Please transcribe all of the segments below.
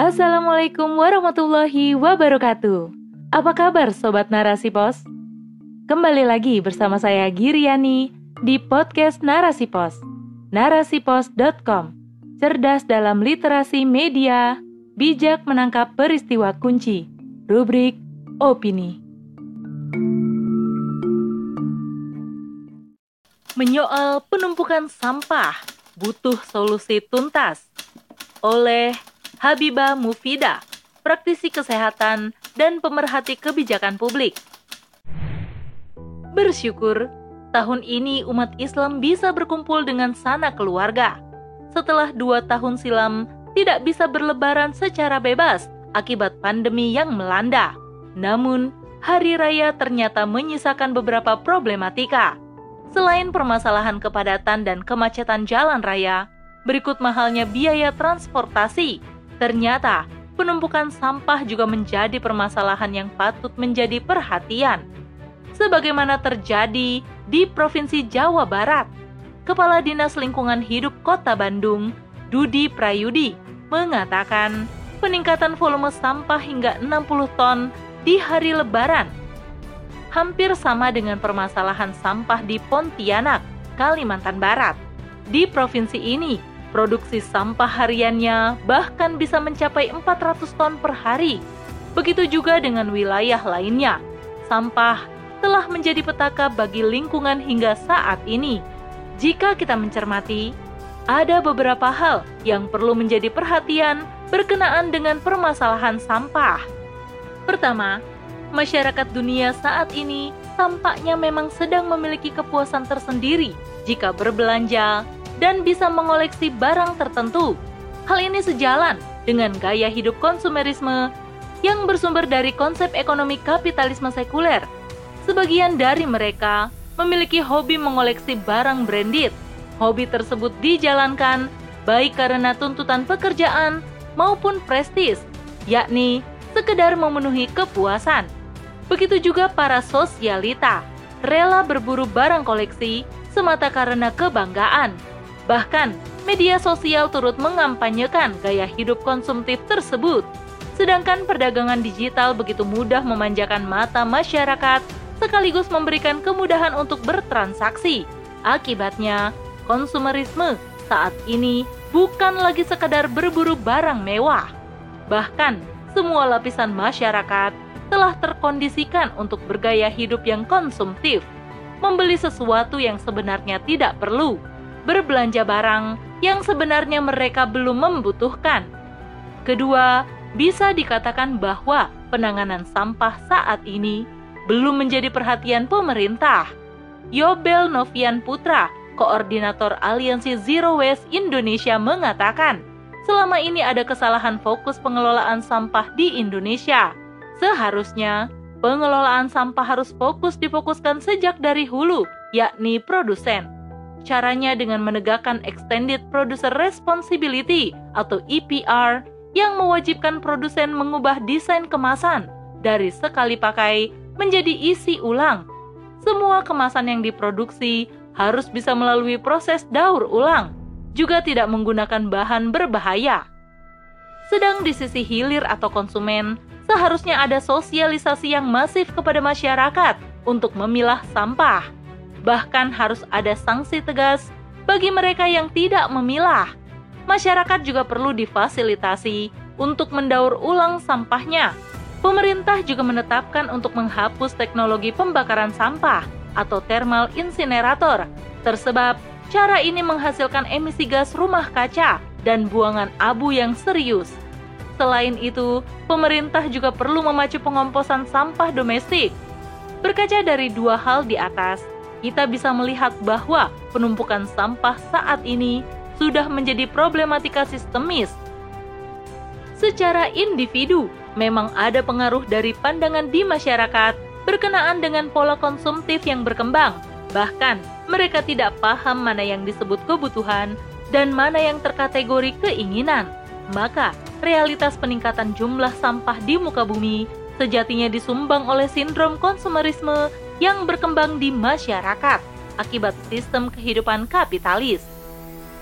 Assalamualaikum warahmatullahi wabarakatuh. Apa kabar Sobat Narasi Pos? Kembali lagi bersama saya Giriani di podcast Narasi Pos. Narasipos.com Cerdas dalam literasi media, bijak menangkap peristiwa kunci. Rubrik Opini. Menyoal penumpukan sampah, butuh solusi tuntas. Oleh Habibah Mufida, praktisi kesehatan dan pemerhati kebijakan publik. Bersyukur, tahun ini umat Islam bisa berkumpul dengan sana keluarga. Setelah dua tahun silam, tidak bisa berlebaran secara bebas akibat pandemi yang melanda. Namun, hari raya ternyata menyisakan beberapa problematika. Selain permasalahan kepadatan dan kemacetan jalan raya, berikut mahalnya biaya transportasi. Ternyata penumpukan sampah juga menjadi permasalahan yang patut menjadi perhatian. Sebagaimana terjadi di Provinsi Jawa Barat, Kepala Dinas Lingkungan Hidup Kota Bandung, Dudi Prayudi, mengatakan peningkatan volume sampah hingga 60 ton di hari lebaran hampir sama dengan permasalahan sampah di Pontianak, Kalimantan Barat. Di provinsi ini, Produksi sampah hariannya bahkan bisa mencapai 400 ton per hari. Begitu juga dengan wilayah lainnya. Sampah telah menjadi petaka bagi lingkungan hingga saat ini. Jika kita mencermati, ada beberapa hal yang perlu menjadi perhatian berkenaan dengan permasalahan sampah. Pertama, masyarakat dunia saat ini tampaknya memang sedang memiliki kepuasan tersendiri jika berbelanja dan bisa mengoleksi barang tertentu. Hal ini sejalan dengan gaya hidup konsumerisme yang bersumber dari konsep ekonomi kapitalisme sekuler. Sebagian dari mereka memiliki hobi mengoleksi barang branded. Hobi tersebut dijalankan baik karena tuntutan pekerjaan maupun prestis, yakni sekedar memenuhi kepuasan. Begitu juga para sosialita, rela berburu barang koleksi semata karena kebanggaan Bahkan, media sosial turut mengampanyekan gaya hidup konsumtif tersebut. Sedangkan perdagangan digital begitu mudah memanjakan mata masyarakat sekaligus memberikan kemudahan untuk bertransaksi. Akibatnya, konsumerisme saat ini bukan lagi sekadar berburu barang mewah. Bahkan, semua lapisan masyarakat telah terkondisikan untuk bergaya hidup yang konsumtif, membeli sesuatu yang sebenarnya tidak perlu, berbelanja barang yang sebenarnya mereka belum membutuhkan. Kedua, bisa dikatakan bahwa penanganan sampah saat ini belum menjadi perhatian pemerintah. Yobel Novian Putra, Koordinator Aliansi Zero Waste Indonesia mengatakan, selama ini ada kesalahan fokus pengelolaan sampah di Indonesia. Seharusnya, pengelolaan sampah harus fokus difokuskan sejak dari hulu, yakni produsen Caranya dengan menegakkan Extended Producer Responsibility atau EPR yang mewajibkan produsen mengubah desain kemasan dari sekali pakai menjadi isi ulang. Semua kemasan yang diproduksi harus bisa melalui proses daur ulang, juga tidak menggunakan bahan berbahaya. Sedang di sisi hilir atau konsumen, seharusnya ada sosialisasi yang masif kepada masyarakat untuk memilah sampah Bahkan harus ada sanksi tegas bagi mereka yang tidak memilah. Masyarakat juga perlu difasilitasi untuk mendaur ulang sampahnya. Pemerintah juga menetapkan untuk menghapus teknologi pembakaran sampah atau thermal incinerator. Tersebab, cara ini menghasilkan emisi gas rumah kaca dan buangan abu yang serius. Selain itu, pemerintah juga perlu memacu pengomposan sampah domestik. Berkaca dari dua hal di atas, kita bisa melihat bahwa penumpukan sampah saat ini sudah menjadi problematika sistemis. Secara individu, memang ada pengaruh dari pandangan di masyarakat berkenaan dengan pola konsumtif yang berkembang. Bahkan, mereka tidak paham mana yang disebut kebutuhan dan mana yang terkategori keinginan. Maka, realitas peningkatan jumlah sampah di muka bumi sejatinya disumbang oleh sindrom konsumerisme yang berkembang di masyarakat akibat sistem kehidupan kapitalis.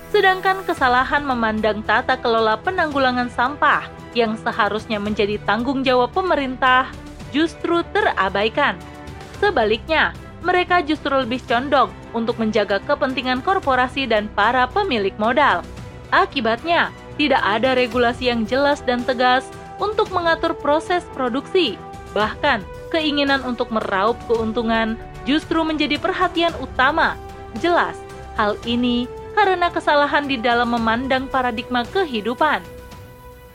Sedangkan kesalahan memandang tata kelola penanggulangan sampah yang seharusnya menjadi tanggung jawab pemerintah justru terabaikan. Sebaliknya, mereka justru lebih condong untuk menjaga kepentingan korporasi dan para pemilik modal. Akibatnya, tidak ada regulasi yang jelas dan tegas untuk mengatur proses produksi. Bahkan, keinginan untuk meraup keuntungan justru menjadi perhatian utama. Jelas, hal ini karena kesalahan di dalam memandang paradigma kehidupan.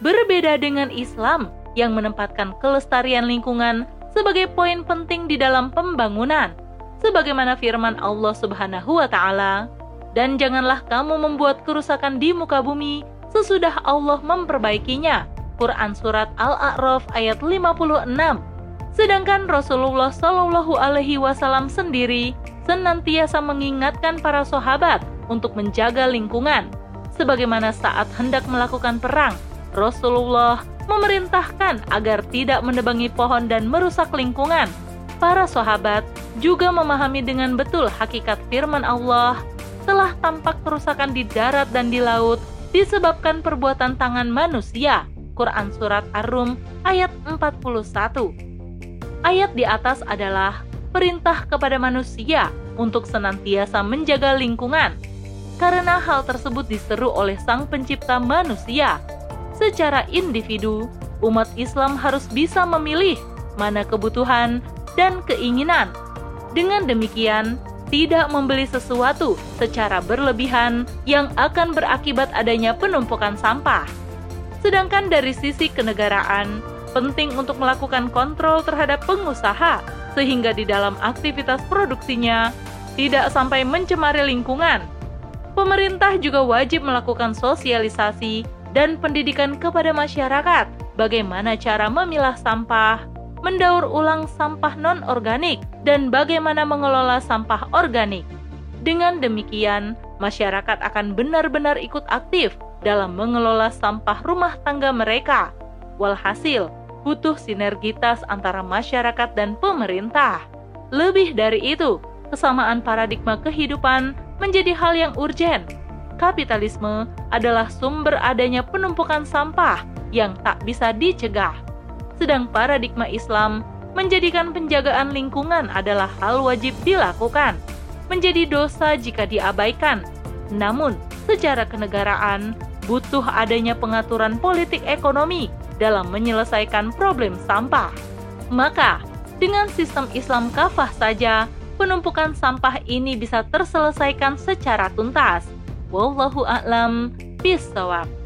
Berbeda dengan Islam yang menempatkan kelestarian lingkungan sebagai poin penting di dalam pembangunan, sebagaimana firman Allah Subhanahu wa taala, "Dan janganlah kamu membuat kerusakan di muka bumi sesudah Allah memperbaikinya." Quran surat Al-A'raf ayat 56. Sedangkan Rasulullah Shallallahu alaihi wasallam sendiri senantiasa mengingatkan para sahabat untuk menjaga lingkungan. Sebagaimana saat hendak melakukan perang, Rasulullah memerintahkan agar tidak menebangi pohon dan merusak lingkungan. Para sahabat juga memahami dengan betul hakikat firman Allah telah tampak kerusakan di darat dan di laut disebabkan perbuatan tangan manusia. Quran Surat Ar-Rum ayat 41 Ayat di atas adalah perintah kepada manusia untuk senantiasa menjaga lingkungan, karena hal tersebut diseru oleh Sang Pencipta manusia secara individu, umat Islam harus bisa memilih mana kebutuhan dan keinginan. Dengan demikian, tidak membeli sesuatu secara berlebihan yang akan berakibat adanya penumpukan sampah. Sedangkan dari sisi kenegaraan, penting untuk melakukan kontrol terhadap pengusaha sehingga di dalam aktivitas produksinya tidak sampai mencemari lingkungan. Pemerintah juga wajib melakukan sosialisasi dan pendidikan kepada masyarakat bagaimana cara memilah sampah, mendaur ulang sampah non-organik, dan bagaimana mengelola sampah organik. Dengan demikian, masyarakat akan benar-benar ikut aktif dalam mengelola sampah rumah tangga mereka. Walhasil, butuh sinergitas antara masyarakat dan pemerintah. Lebih dari itu, kesamaan paradigma kehidupan menjadi hal yang urgen kapitalisme adalah sumber adanya penumpukan sampah yang tak bisa dicegah. Sedang paradigma Islam menjadikan penjagaan lingkungan adalah hal wajib dilakukan, menjadi dosa jika diabaikan. Namun, secara kenegaraan, butuh adanya pengaturan politik ekonomi dalam menyelesaikan problem sampah. Maka, dengan sistem Islam kafah saja, penumpukan sampah ini bisa terselesaikan secara tuntas. Wallahu a'lam bishawab.